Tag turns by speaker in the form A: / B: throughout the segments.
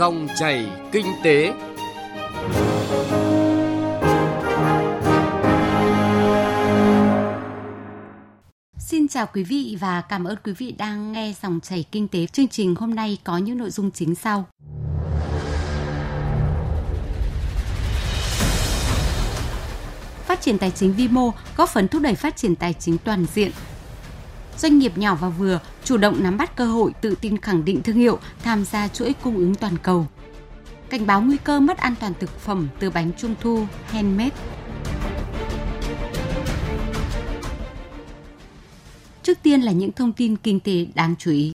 A: Dòng chảy kinh tế.
B: Xin chào quý vị và cảm ơn quý vị đang nghe dòng chảy kinh tế. Chương trình hôm nay có những nội dung chính sau. Phát triển tài chính vi mô góp phần thúc đẩy phát triển tài chính toàn diện. Doanh nghiệp nhỏ và vừa chủ động nắm bắt cơ hội tự tin khẳng định thương hiệu, tham gia chuỗi cung ứng toàn cầu. Cảnh báo nguy cơ mất an toàn thực phẩm từ bánh trung thu handmade. Trước tiên là những thông tin kinh tế đáng chú ý.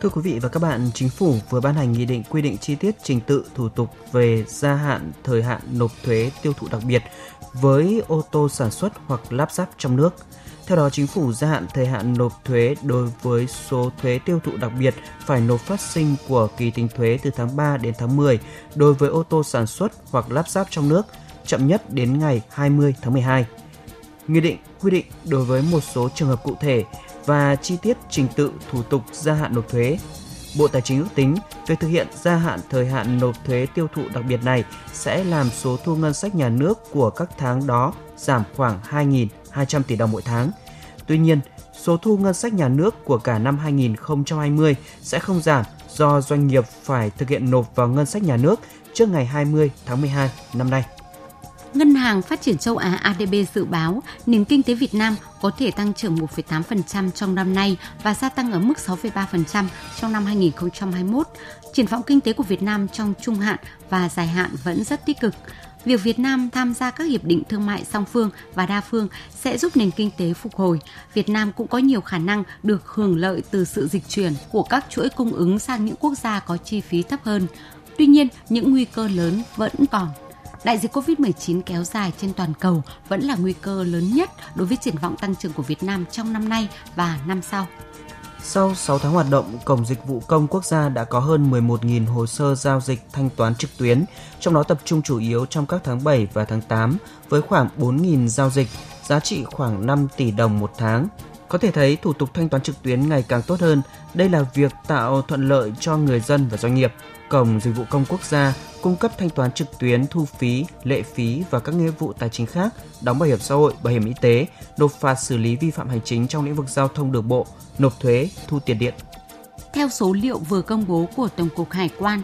C: Thưa quý vị và các bạn, Chính phủ vừa ban hành nghị định quy định chi tiết trình tự thủ tục về gia hạn thời hạn nộp thuế tiêu thụ đặc biệt với ô tô sản xuất hoặc lắp ráp trong nước. Theo đó, chính phủ gia hạn thời hạn nộp thuế đối với số thuế tiêu thụ đặc biệt phải nộp phát sinh của kỳ tính thuế từ tháng 3 đến tháng 10 đối với ô tô sản xuất hoặc lắp ráp trong nước, chậm nhất đến ngày 20 tháng 12. Nghị định quy định đối với một số trường hợp cụ thể và chi tiết trình tự thủ tục gia hạn nộp thuế. Bộ Tài chính ước tính việc thực hiện gia hạn thời hạn nộp thuế tiêu thụ đặc biệt này sẽ làm số thu ngân sách nhà nước của các tháng đó giảm khoảng 200 tỷ đồng mỗi tháng. Tuy nhiên, số thu ngân sách nhà nước của cả năm 2020 sẽ không giảm do doanh nghiệp phải thực hiện nộp vào ngân sách nhà nước trước ngày 20 tháng 12 năm nay.
B: Ngân hàng Phát triển châu Á ADB dự báo nền kinh tế Việt Nam có thể tăng trưởng 1,8% trong năm nay và gia tăng ở mức 6,3% trong năm 2021. Triển vọng kinh tế của Việt Nam trong trung hạn và dài hạn vẫn rất tích cực. Việc Việt Nam tham gia các hiệp định thương mại song phương và đa phương sẽ giúp nền kinh tế phục hồi. Việt Nam cũng có nhiều khả năng được hưởng lợi từ sự dịch chuyển của các chuỗi cung ứng sang những quốc gia có chi phí thấp hơn. Tuy nhiên, những nguy cơ lớn vẫn còn đại dịch COVID-19 kéo dài trên toàn cầu vẫn là nguy cơ lớn nhất đối với triển vọng tăng trưởng của Việt Nam trong năm nay và năm sau.
C: Sau 6 tháng hoạt động, Cổng Dịch vụ Công Quốc gia đã có hơn 11.000 hồ sơ giao dịch thanh toán trực tuyến, trong đó tập trung chủ yếu trong các tháng 7 và tháng 8 với khoảng 4.000 giao dịch, giá trị khoảng 5 tỷ đồng một tháng. Có thể thấy thủ tục thanh toán trực tuyến ngày càng tốt hơn. Đây là việc tạo thuận lợi cho người dân và doanh nghiệp. Cổng Dịch vụ Công Quốc gia cung cấp thanh toán trực tuyến thu phí, lệ phí và các nghĩa vụ tài chính khác, đóng bảo hiểm xã hội, bảo hiểm y tế, nộp phạt xử lý vi phạm hành chính trong lĩnh vực giao thông đường bộ, nộp thuế, thu tiền điện.
B: Theo số liệu vừa công bố của Tổng cục Hải quan,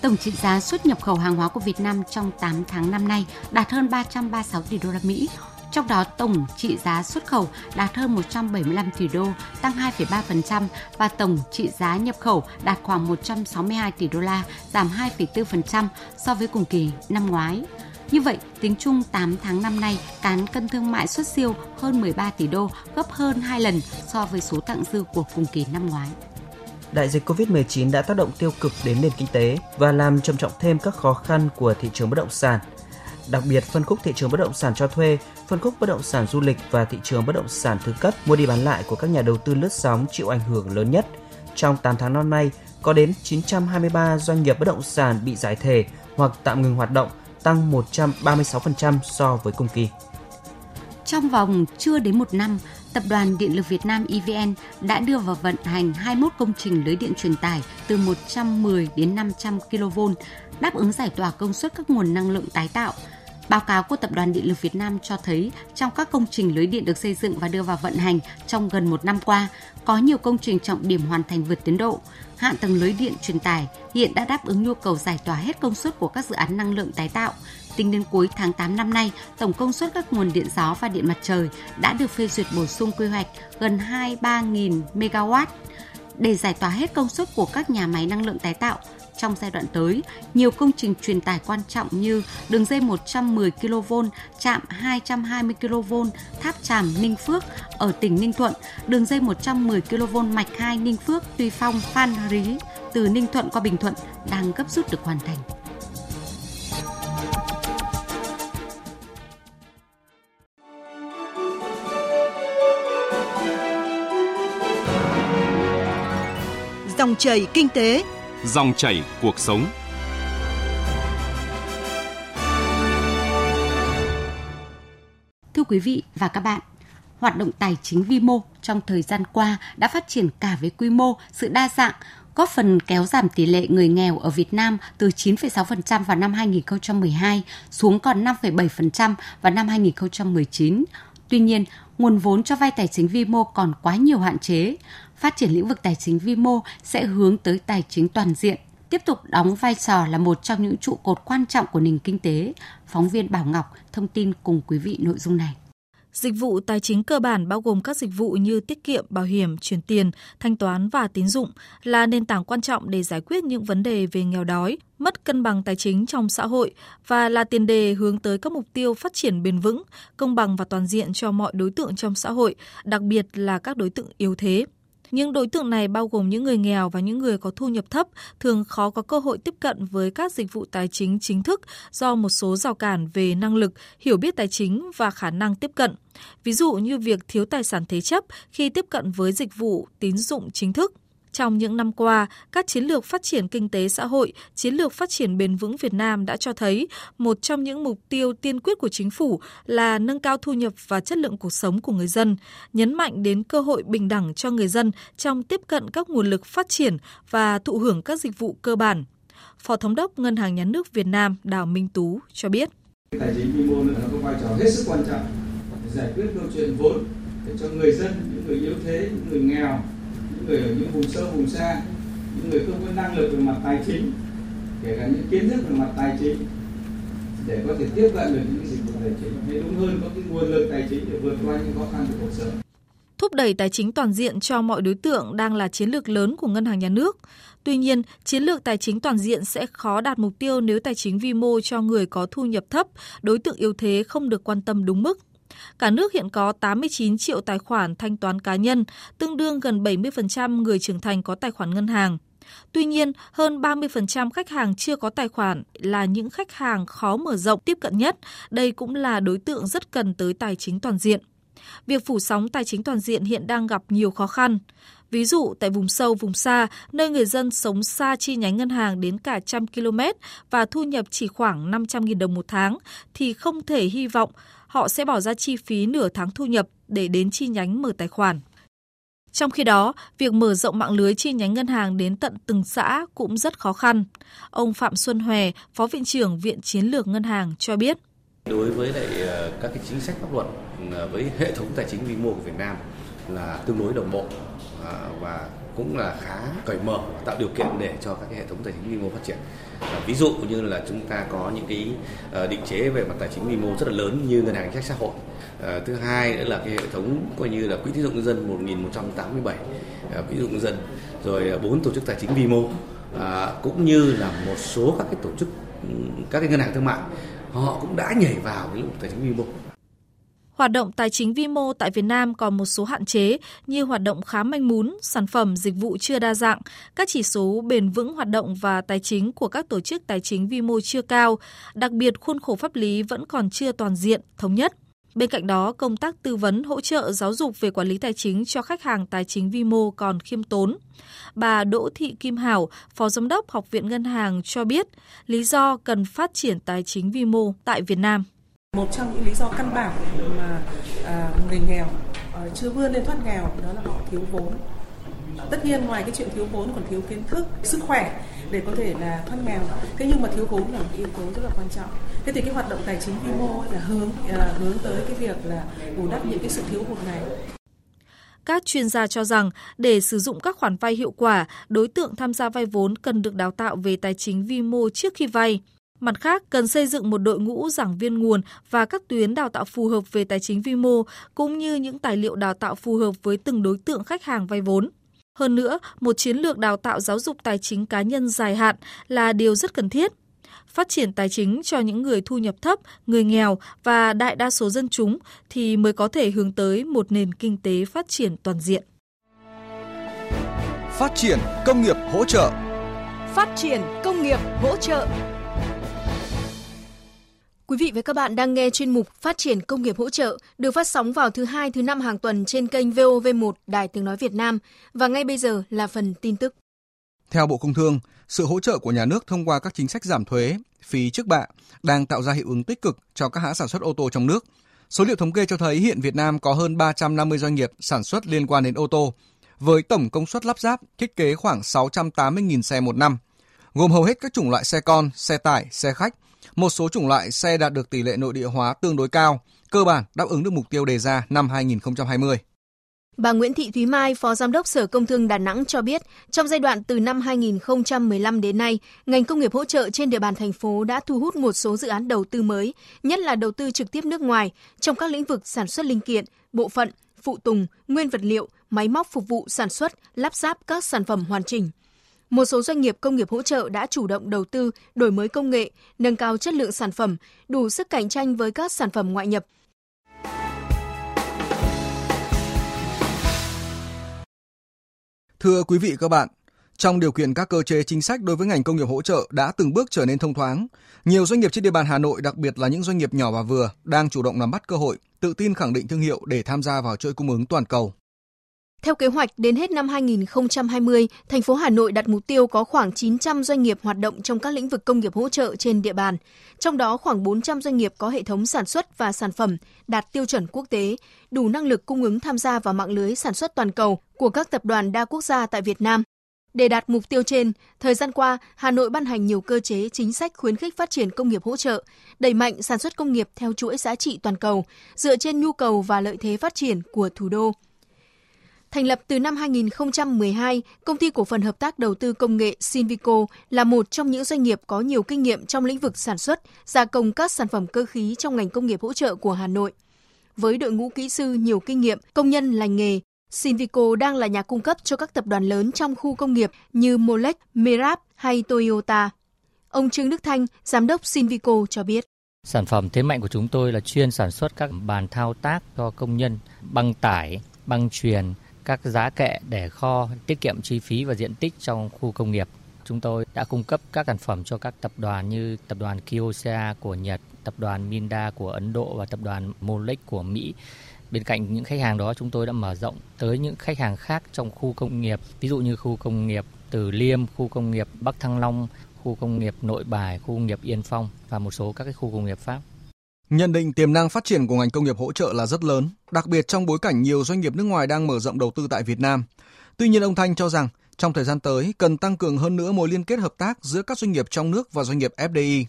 B: tổng trị giá xuất nhập khẩu hàng hóa của Việt Nam trong 8 tháng năm nay đạt hơn 336 tỷ đô la Mỹ, trong đó tổng trị giá xuất khẩu đạt hơn 175 tỷ đô, tăng 2,3% và tổng trị giá nhập khẩu đạt khoảng 162 tỷ đô la, giảm 2,4% so với cùng kỳ năm ngoái. Như vậy, tính chung 8 tháng năm nay, cán cân thương mại xuất siêu hơn 13 tỷ đô, gấp hơn 2 lần so với số thặng dư của cùng kỳ năm ngoái.
C: Đại dịch COVID-19 đã tác động tiêu cực đến nền kinh tế và làm trầm trọng thêm các khó khăn của thị trường bất động sản – Đặc biệt, phân khúc thị trường bất động sản cho thuê, phân khúc bất động sản du lịch và thị trường bất động sản thứ cấp mua đi bán lại của các nhà đầu tư lướt sóng chịu ảnh hưởng lớn nhất. Trong 8 tháng năm nay, có đến 923 doanh nghiệp bất động sản bị giải thể hoặc tạm ngừng hoạt động, tăng 136% so với cùng kỳ.
B: Trong vòng chưa đến một năm, Tập đoàn Điện lực Việt Nam EVN đã đưa vào vận hành 21 công trình lưới điện truyền tải từ 110 đến 500 kV, đáp ứng giải tỏa công suất các nguồn năng lượng tái tạo. Báo cáo của Tập đoàn Điện lực Việt Nam cho thấy trong các công trình lưới điện được xây dựng và đưa vào vận hành trong gần một năm qua, có nhiều công trình trọng điểm hoàn thành vượt tiến độ. Hạ tầng lưới điện truyền tải hiện đã đáp ứng nhu cầu giải tỏa hết công suất của các dự án năng lượng tái tạo. Tính đến cuối tháng 8 năm nay, tổng công suất các nguồn điện gió và điện mặt trời đã được phê duyệt bổ sung quy hoạch gần 23.000 MW. Để giải tỏa hết công suất của các nhà máy năng lượng tái tạo, trong giai đoạn tới, nhiều công trình truyền tải quan trọng như đường dây 110 kV, trạm 220 kV, tháp tràm Ninh Phước ở tỉnh Ninh Thuận, đường dây 110 kV mạch 2 Ninh Phước, Tuy Phong, Phan Rí từ Ninh Thuận qua Bình Thuận đang gấp rút được hoàn thành.
D: Dòng chảy kinh tế,
E: Dòng chảy cuộc sống.
B: Thưa quý vị và các bạn, hoạt động tài chính vi mô trong thời gian qua đã phát triển cả về quy mô, sự đa dạng, góp phần kéo giảm tỷ lệ người nghèo ở Việt Nam từ 9,6% vào năm 2012 xuống còn 5,7% vào năm 2019. Tuy nhiên, nguồn vốn cho vay tài chính vi mô còn quá nhiều hạn chế. Phát triển lĩnh vực tài chính vi mô sẽ hướng tới tài chính toàn diện, tiếp tục đóng vai trò là một trong những trụ cột quan trọng của nền kinh tế. Phóng viên Bảo Ngọc thông tin cùng quý vị nội dung này.
F: Dịch vụ tài chính cơ bản bao gồm các dịch vụ như tiết kiệm, bảo hiểm, chuyển tiền, thanh toán và tín dụng là nền tảng quan trọng để giải quyết những vấn đề về nghèo đói, mất cân bằng tài chính trong xã hội và là tiền đề hướng tới các mục tiêu phát triển bền vững, công bằng và toàn diện cho mọi đối tượng trong xã hội, đặc biệt là các đối tượng yếu thế. Những đối tượng này bao gồm những người nghèo và những người có thu nhập thấp thường khó có cơ hội tiếp cận với các dịch vụ tài chính chính thức do một số rào cản về năng lực, hiểu biết tài chính và khả năng tiếp cận. Ví dụ như việc thiếu tài sản thế chấp khi tiếp cận với dịch vụ tín dụng chính thức. Trong những năm qua, các chiến lược phát triển kinh tế xã hội, chiến lược phát triển bền vững Việt Nam đã cho thấy một trong những mục tiêu tiên quyết của chính phủ là nâng cao thu nhập và chất lượng cuộc sống của người dân, nhấn mạnh đến cơ hội bình đẳng cho người dân trong tiếp cận các nguồn lực phát triển và thụ hưởng các dịch vụ cơ bản. Phó Thống đốc Ngân hàng Nhà nước Việt Nam Đào Minh Tú cho biết.
G: Tài chính vĩ mô là có vai trò hết sức quan trọng để giải quyết câu chuyện vốn để cho người dân, những người yếu thế, những người nghèo người ở những vùng sâu vùng xa những người không có năng lực về mặt tài chính kể cả những kiến thức về mặt tài chính để có thể tiếp cận được những dịch vụ tài chính hay đúng hơn có cái nguồn lực tài chính để vượt qua những khó khăn của cuộc sống
F: Thúc đẩy tài chính toàn diện cho mọi đối tượng đang là chiến lược lớn của ngân hàng nhà nước. Tuy nhiên, chiến lược tài chính toàn diện sẽ khó đạt mục tiêu nếu tài chính vi mô cho người có thu nhập thấp, đối tượng yếu thế không được quan tâm đúng mức. Cả nước hiện có 89 triệu tài khoản thanh toán cá nhân, tương đương gần 70% người trưởng thành có tài khoản ngân hàng. Tuy nhiên, hơn 30% khách hàng chưa có tài khoản là những khách hàng khó mở rộng tiếp cận nhất. Đây cũng là đối tượng rất cần tới tài chính toàn diện. Việc phủ sóng tài chính toàn diện hiện đang gặp nhiều khó khăn. Ví dụ tại vùng sâu, vùng xa, nơi người dân sống xa chi nhánh ngân hàng đến cả trăm km và thu nhập chỉ khoảng 500.000 đồng một tháng, thì không thể hy vọng họ sẽ bỏ ra chi phí nửa tháng thu nhập để đến chi nhánh mở tài khoản. Trong khi đó, việc mở rộng mạng lưới chi nhánh ngân hàng đến tận từng xã cũng rất khó khăn. Ông Phạm Xuân Hòe, Phó Viện trưởng Viện Chiến lược Ngân hàng cho biết.
H: Đối với lại ờ, các cái chính sách pháp luật ừ, với hệ thống tài chính vi mô của Việt Nam là tương đối đồng bộ à, và cũng là khá cởi mở tạo điều kiện để cho các cái hệ thống tài chính vi mô phát triển. À, ví dụ như là chúng ta có những cái uh, định chế về mặt tài chính vi mô rất là lớn như ngân hàng chính sách xã hội. À, thứ hai nữa là cái hệ thống coi như là quỹ tín dụng nhân dân 1187 à, ờ, quỹ tín dụng nhân dân. Rồi bốn tổ chức tài chính vi mô à, cũng như là một số các cái tổ chức các cái ngân hàng thương mại họ cũng đã nhảy vào cái lĩnh vực tài chính vi mô.
F: Hoạt động tài chính vi mô tại Việt Nam còn một số hạn chế như hoạt động khá manh mún, sản phẩm, dịch vụ chưa đa dạng, các chỉ số bền vững hoạt động và tài chính của các tổ chức tài chính vi mô chưa cao, đặc biệt khuôn khổ pháp lý vẫn còn chưa toàn diện, thống nhất. Bên cạnh đó, công tác tư vấn hỗ trợ giáo dục về quản lý tài chính cho khách hàng tài chính vi mô còn khiêm tốn. Bà Đỗ Thị Kim Hảo, Phó Giám đốc Học viện Ngân hàng cho biết lý do cần phát triển tài chính vi mô tại Việt Nam.
I: Một trong những lý do căn bản à, người nghèo à, chưa vươn lên thoát nghèo đó là họ thiếu vốn. Tất nhiên ngoài cái chuyện thiếu vốn còn thiếu kiến thức, sức khỏe để có thể là thoát nghèo. Thế nhưng mà thiếu vốn là một yếu tố rất là quan trọng. Thế thì cái hoạt động tài chính vi mô là hướng là hướng tới cái việc là bù đắp những cái sự thiếu hụt này.
F: Các chuyên gia cho rằng để sử dụng các khoản vay hiệu quả, đối tượng tham gia vay vốn cần được đào tạo về tài chính vi mô trước khi vay. Mặt khác, cần xây dựng một đội ngũ giảng viên nguồn và các tuyến đào tạo phù hợp về tài chính vi mô, cũng như những tài liệu đào tạo phù hợp với từng đối tượng khách hàng vay vốn. Hơn nữa, một chiến lược đào tạo giáo dục tài chính cá nhân dài hạn là điều rất cần thiết. Phát triển tài chính cho những người thu nhập thấp, người nghèo và đại đa số dân chúng thì mới có thể hướng tới một nền kinh tế phát triển toàn diện.
J: Phát triển công nghiệp hỗ trợ
D: Phát triển công nghiệp hỗ trợ
K: Quý vị và các bạn đang nghe chuyên mục Phát triển công nghiệp hỗ trợ được phát sóng vào thứ hai, thứ năm hàng tuần trên kênh VOV1 Đài Tiếng Nói Việt Nam. Và ngay bây giờ là phần tin tức.
J: Theo Bộ Công Thương, sự hỗ trợ của nhà nước thông qua các chính sách giảm thuế, phí trước bạ đang tạo ra hiệu ứng tích cực cho các hãng sản xuất ô tô trong nước. Số liệu thống kê cho thấy hiện Việt Nam có hơn 350 doanh nghiệp sản xuất liên quan đến ô tô, với tổng công suất lắp ráp thiết kế khoảng 680.000 xe một năm, gồm hầu hết các chủng loại xe con, xe tải, xe khách. Một số chủng loại xe đạt được tỷ lệ nội địa hóa tương đối cao, cơ bản đáp ứng được mục tiêu đề ra năm 2020.
K: Bà Nguyễn Thị Thúy Mai, Phó Giám đốc Sở Công Thương Đà Nẵng cho biết, trong giai đoạn từ năm 2015 đến nay, ngành công nghiệp hỗ trợ trên địa bàn thành phố đã thu hút một số dự án đầu tư mới, nhất là đầu tư trực tiếp nước ngoài trong các lĩnh vực sản xuất linh kiện, bộ phận, phụ tùng, nguyên vật liệu, máy móc phục vụ sản xuất, lắp ráp các sản phẩm hoàn chỉnh. Một số doanh nghiệp công nghiệp hỗ trợ đã chủ động đầu tư, đổi mới công nghệ, nâng cao chất lượng sản phẩm, đủ sức cạnh tranh với các sản phẩm ngoại nhập,
J: Thưa quý vị các bạn, trong điều kiện các cơ chế chính sách đối với ngành công nghiệp hỗ trợ đã từng bước trở nên thông thoáng, nhiều doanh nghiệp trên địa bàn Hà Nội, đặc biệt là những doanh nghiệp nhỏ và vừa, đang chủ động nắm bắt cơ hội, tự tin khẳng định thương hiệu để tham gia vào chuỗi cung ứng toàn cầu.
K: Theo kế hoạch, đến hết năm 2020, thành phố Hà Nội đặt mục tiêu có khoảng 900 doanh nghiệp hoạt động trong các lĩnh vực công nghiệp hỗ trợ trên địa bàn. Trong đó khoảng 400 doanh nghiệp có hệ thống sản xuất và sản phẩm đạt tiêu chuẩn quốc tế, đủ năng lực cung ứng tham gia vào mạng lưới sản xuất toàn cầu của các tập đoàn đa quốc gia tại Việt Nam. Để đạt mục tiêu trên, thời gian qua, Hà Nội ban hành nhiều cơ chế chính sách khuyến khích phát triển công nghiệp hỗ trợ, đẩy mạnh sản xuất công nghiệp theo chuỗi giá trị toàn cầu, dựa trên nhu cầu và lợi thế phát triển của thủ đô. Thành lập từ năm 2012, công ty cổ phần hợp tác đầu tư công nghệ Sinvico là một trong những doanh nghiệp có nhiều kinh nghiệm trong lĩnh vực sản xuất, gia công các sản phẩm cơ khí trong ngành công nghiệp hỗ trợ của Hà Nội. Với đội ngũ kỹ sư nhiều kinh nghiệm, công nhân lành nghề, Sinvico đang là nhà cung cấp cho các tập đoàn lớn trong khu công nghiệp như Molex, Merap hay Toyota. Ông Trương Đức Thanh, giám đốc Sinvico cho biết.
L: Sản phẩm thế mạnh của chúng tôi là chuyên sản xuất các bàn thao tác cho công nhân, băng tải, băng truyền, các giá kệ để kho tiết kiệm chi phí và diện tích trong khu công nghiệp. Chúng tôi đã cung cấp các sản phẩm cho các tập đoàn như tập đoàn Kyocera của Nhật, tập đoàn Minda của Ấn Độ và tập đoàn Molex của Mỹ. Bên cạnh những khách hàng đó chúng tôi đã mở rộng tới những khách hàng khác trong khu công nghiệp, ví dụ như khu công nghiệp Từ Liêm, khu công nghiệp Bắc Thăng Long, khu công nghiệp Nội Bài, khu công nghiệp Yên Phong và một số các cái khu công nghiệp Pháp
J: Nhận định tiềm năng phát triển của ngành công nghiệp hỗ trợ là rất lớn, đặc biệt trong bối cảnh nhiều doanh nghiệp nước ngoài đang mở rộng đầu tư tại Việt Nam. Tuy nhiên ông Thanh cho rằng trong thời gian tới cần tăng cường hơn nữa mối liên kết hợp tác giữa các doanh nghiệp trong nước và doanh nghiệp FDI.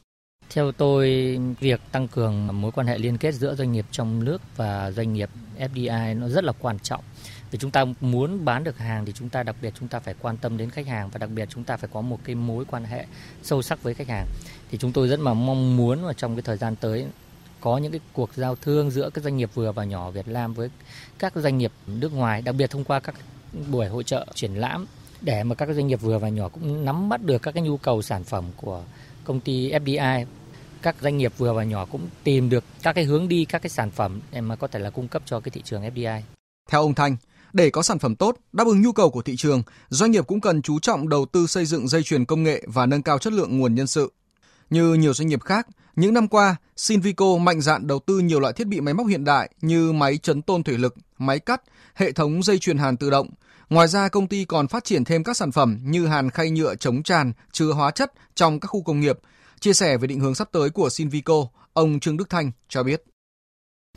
L: Theo tôi, việc tăng cường mối quan hệ liên kết giữa doanh nghiệp trong nước và doanh nghiệp FDI nó rất là quan trọng. Vì chúng ta muốn bán được hàng thì chúng ta đặc biệt chúng ta phải quan tâm đến khách hàng và đặc biệt chúng ta phải có một cái mối quan hệ sâu sắc với khách hàng. Thì chúng tôi rất mà mong muốn và trong cái thời gian tới có những cái cuộc giao thương giữa các doanh nghiệp vừa và nhỏ Việt Nam với các doanh nghiệp nước ngoài, đặc biệt thông qua các buổi hội trợ triển lãm để mà các doanh nghiệp vừa và nhỏ cũng nắm bắt được các cái nhu cầu sản phẩm của công ty FDI các doanh nghiệp vừa và nhỏ cũng tìm được các cái hướng đi các cái sản phẩm để mà có thể là cung cấp cho cái thị trường FDI.
J: Theo ông Thanh, để có sản phẩm tốt, đáp ứng nhu cầu của thị trường, doanh nghiệp cũng cần chú trọng đầu tư xây dựng dây chuyền công nghệ và nâng cao chất lượng nguồn nhân sự. Như nhiều doanh nghiệp khác, những năm qua, Sinvico mạnh dạn đầu tư nhiều loại thiết bị máy móc hiện đại như máy chấn tôn thủy lực, máy cắt, hệ thống dây chuyền hàn tự động. Ngoài ra, công ty còn phát triển thêm các sản phẩm như hàn khay nhựa chống tràn, chứa hóa chất trong các khu công nghiệp. Chia sẻ về định hướng sắp tới của Sinvico, ông Trương Đức Thanh cho biết.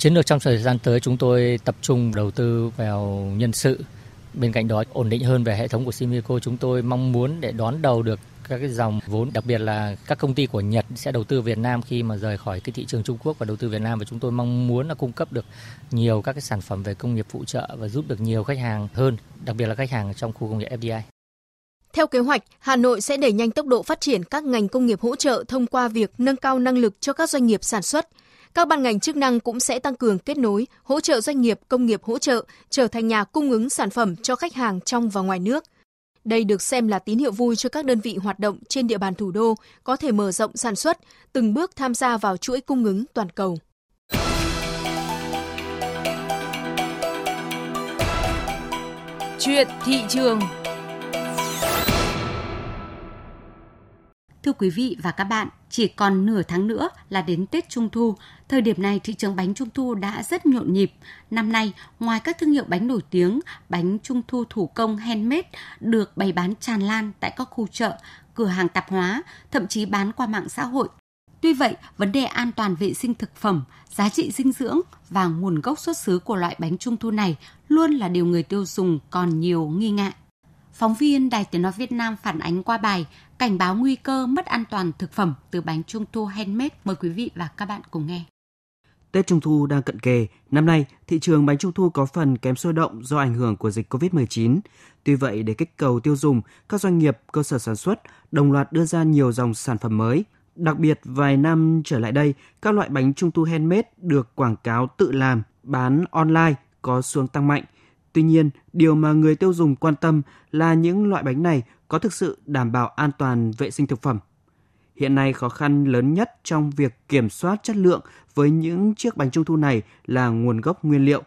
L: Chiến lược trong thời gian tới chúng tôi tập trung đầu tư vào nhân sự. Bên cạnh đó ổn định hơn về hệ thống của Sinvico chúng tôi mong muốn để đón đầu được các cái dòng vốn đặc biệt là các công ty của Nhật sẽ đầu tư Việt Nam khi mà rời khỏi cái thị trường Trung Quốc và đầu tư Việt Nam và chúng tôi mong muốn là cung cấp được nhiều các cái sản phẩm về công nghiệp phụ trợ và giúp được nhiều khách hàng hơn, đặc biệt là khách hàng trong khu công nghiệp FDI.
K: Theo kế hoạch, Hà Nội sẽ đẩy nhanh tốc độ phát triển các ngành công nghiệp hỗ trợ thông qua việc nâng cao năng lực cho các doanh nghiệp sản xuất. Các ban ngành chức năng cũng sẽ tăng cường kết nối, hỗ trợ doanh nghiệp công nghiệp hỗ trợ trở thành nhà cung ứng sản phẩm cho khách hàng trong và ngoài nước. Đây được xem là tín hiệu vui cho các đơn vị hoạt động trên địa bàn thủ đô có thể mở rộng sản xuất, từng bước tham gia vào chuỗi cung ứng toàn cầu.
D: Chuyện thị trường
B: Thưa quý vị và các bạn, chỉ còn nửa tháng nữa là đến Tết Trung Thu. Thời điểm này, thị trường bánh Trung Thu đã rất nhộn nhịp. Năm nay, ngoài các thương hiệu bánh nổi tiếng, bánh Trung Thu thủ công handmade được bày bán tràn lan tại các khu chợ, cửa hàng tạp hóa, thậm chí bán qua mạng xã hội. Tuy vậy, vấn đề an toàn vệ sinh thực phẩm, giá trị dinh dưỡng và nguồn gốc xuất xứ của loại bánh trung thu này luôn là điều người tiêu dùng còn nhiều nghi ngại. Phóng viên Đài Tiếng Nói Việt Nam phản ánh qua bài Cảnh báo nguy cơ mất an toàn thực phẩm từ bánh trung thu handmade. Mời quý vị và các bạn cùng nghe.
C: Tết Trung thu đang cận kề, năm nay thị trường bánh trung thu có phần kém sôi động do ảnh hưởng của dịch Covid-19. Tuy vậy, để kích cầu tiêu dùng, các doanh nghiệp, cơ sở sản xuất đồng loạt đưa ra nhiều dòng sản phẩm mới. Đặc biệt, vài năm trở lại đây, các loại bánh trung thu handmade được quảng cáo tự làm, bán online có xuống tăng mạnh. Tuy nhiên, điều mà người tiêu dùng quan tâm là những loại bánh này có thực sự đảm bảo an toàn vệ sinh thực phẩm. Hiện nay khó khăn lớn nhất trong việc kiểm soát chất lượng với những chiếc bánh trung thu này là nguồn gốc nguyên liệu.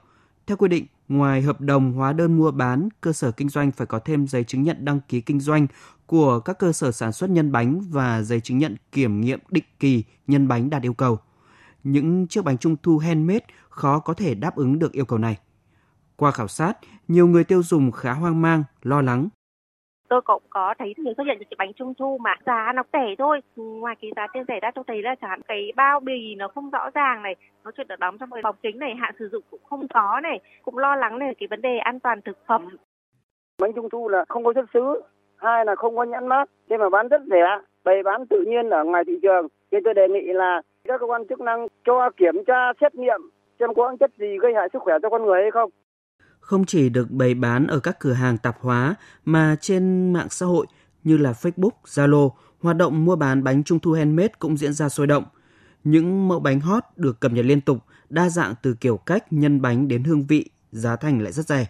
C: Theo quy định, ngoài hợp đồng hóa đơn mua bán, cơ sở kinh doanh phải có thêm giấy chứng nhận đăng ký kinh doanh của các cơ sở sản xuất nhân bánh và giấy chứng nhận kiểm nghiệm định kỳ nhân bánh đạt yêu cầu. Những chiếc bánh trung thu handmade khó có thể đáp ứng được yêu cầu này. Qua khảo sát, nhiều người tiêu dùng khá hoang mang, lo lắng.
M: Tôi cũng có thấy người xuất hiện những cái bánh trung thu mà giá nó rẻ thôi. Ngoài cái giá trên rẻ ra tôi thấy là chẳng cái bao bì nó không rõ ràng này. Nó chuyện được đóng trong cái bọc kính này hạn sử dụng cũng không có này. Cũng lo lắng này cái vấn đề an toàn thực phẩm.
N: Bánh trung thu là không có xuất xứ hai là không có nhãn mát. Thế mà bán rất rẻ bày bán tự nhiên ở ngoài thị trường. Nên tôi đề nghị là các cơ quan chức năng cho kiểm tra xét nghiệm xem có chất gì gây hại sức khỏe cho con người hay không
C: không chỉ được bày bán ở các cửa hàng tạp hóa mà trên mạng xã hội như là Facebook, Zalo, hoạt động mua bán bánh trung thu handmade cũng diễn ra sôi động. Những mẫu bánh hot được cập nhật liên tục, đa dạng từ kiểu cách, nhân bánh đến hương vị, giá thành lại rất rẻ.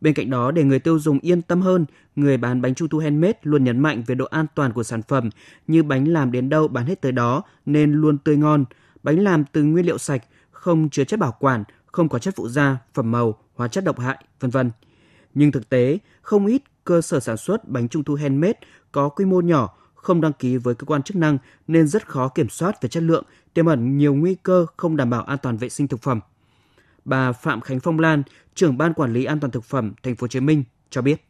C: Bên cạnh đó, để người tiêu dùng yên tâm hơn, người bán bánh trung thu handmade luôn nhấn mạnh về độ an toàn của sản phẩm, như bánh làm đến đâu bán hết tới đó nên luôn tươi ngon. Bánh làm từ nguyên liệu sạch, không chứa chất bảo quản, không có chất phụ gia phẩm màu, hóa chất độc hại, vân vân. Nhưng thực tế, không ít cơ sở sản xuất bánh trung thu handmade có quy mô nhỏ, không đăng ký với cơ quan chức năng nên rất khó kiểm soát về chất lượng, tiềm ẩn nhiều nguy cơ không đảm bảo an toàn vệ sinh thực phẩm. Bà Phạm Khánh Phong Lan, trưởng ban quản lý an toàn thực phẩm thành phố Hồ Chí Minh cho biết.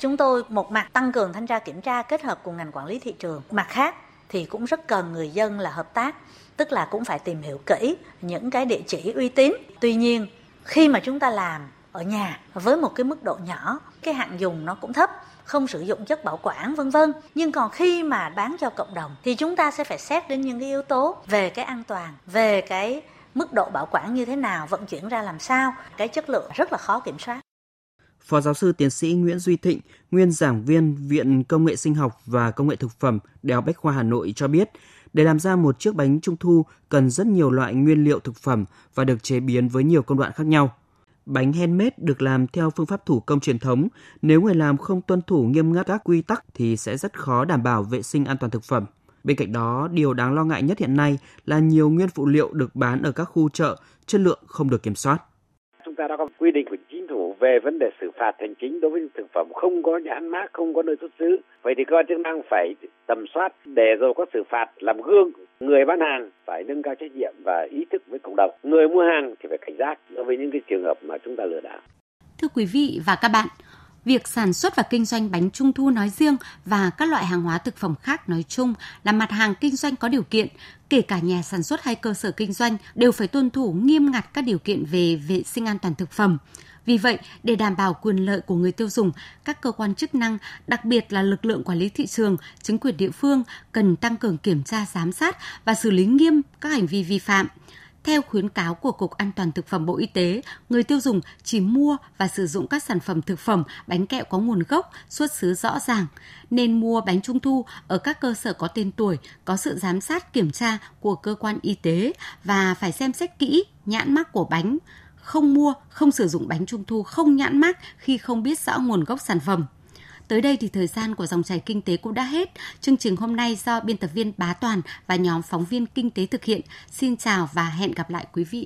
O: Chúng tôi một mặt tăng cường thanh tra kiểm tra kết hợp cùng ngành quản lý thị trường, mặt khác thì cũng rất cần người dân là hợp tác, tức là cũng phải tìm hiểu kỹ những cái địa chỉ uy tín. Tuy nhiên, khi mà chúng ta làm ở nhà với một cái mức độ nhỏ, cái hạn dùng nó cũng thấp, không sử dụng chất bảo quản vân vân. Nhưng còn khi mà bán cho cộng đồng thì chúng ta sẽ phải xét đến những cái yếu tố về cái an toàn, về cái mức độ bảo quản như thế nào, vận chuyển ra làm sao, cái chất lượng rất là khó kiểm soát.
C: Phó giáo sư tiến sĩ Nguyễn Duy Thịnh, nguyên giảng viên Viện Công nghệ Sinh học và Công nghệ Thực phẩm, Đại học Bách khoa Hà Nội cho biết, để làm ra một chiếc bánh trung thu cần rất nhiều loại nguyên liệu thực phẩm và được chế biến với nhiều công đoạn khác nhau. Bánh handmade được làm theo phương pháp thủ công truyền thống, nếu người làm không tuân thủ nghiêm ngặt các quy tắc thì sẽ rất khó đảm bảo vệ sinh an toàn thực phẩm. Bên cạnh đó, điều đáng lo ngại nhất hiện nay là nhiều nguyên phụ liệu được bán ở các khu chợ, chất lượng không được kiểm soát.
P: Chúng ta đã có quy định của chính phủ về vấn đề xử phạt hành chính đối với thực phẩm không có nhãn mác, không có nơi xuất xứ. Vậy thì cơ quan chức năng phải tầm soát để rồi có xử phạt làm gương. Người bán hàng phải nâng cao trách nhiệm và ý thức với cộng đồng. Người mua hàng thì phải cảnh giác đối với những cái trường hợp mà chúng ta lừa đảo.
B: Thưa quý vị và các bạn, việc sản xuất và kinh doanh bánh trung thu nói riêng và các loại hàng hóa thực phẩm khác nói chung là mặt hàng kinh doanh có điều kiện, kể cả nhà sản xuất hay cơ sở kinh doanh đều phải tuân thủ nghiêm ngặt các điều kiện về vệ sinh an toàn thực phẩm. Vì vậy, để đảm bảo quyền lợi của người tiêu dùng, các cơ quan chức năng, đặc biệt là lực lượng quản lý thị trường, chính quyền địa phương cần tăng cường kiểm tra giám sát và xử lý nghiêm các hành vi vi phạm. Theo khuyến cáo của Cục An toàn Thực phẩm Bộ Y tế, người tiêu dùng chỉ mua và sử dụng các sản phẩm thực phẩm, bánh kẹo có nguồn gốc, xuất xứ rõ ràng. Nên mua bánh trung thu ở các cơ sở có tên tuổi, có sự giám sát kiểm tra của cơ quan y tế và phải xem xét kỹ nhãn mác của bánh, không mua, không sử dụng bánh trung thu không nhãn mác khi không biết rõ nguồn gốc sản phẩm. Tới đây thì thời gian của dòng chảy kinh tế cũng đã hết. Chương trình hôm nay do biên tập viên Bá Toàn và nhóm phóng viên kinh tế thực hiện. Xin chào và hẹn gặp lại quý vị.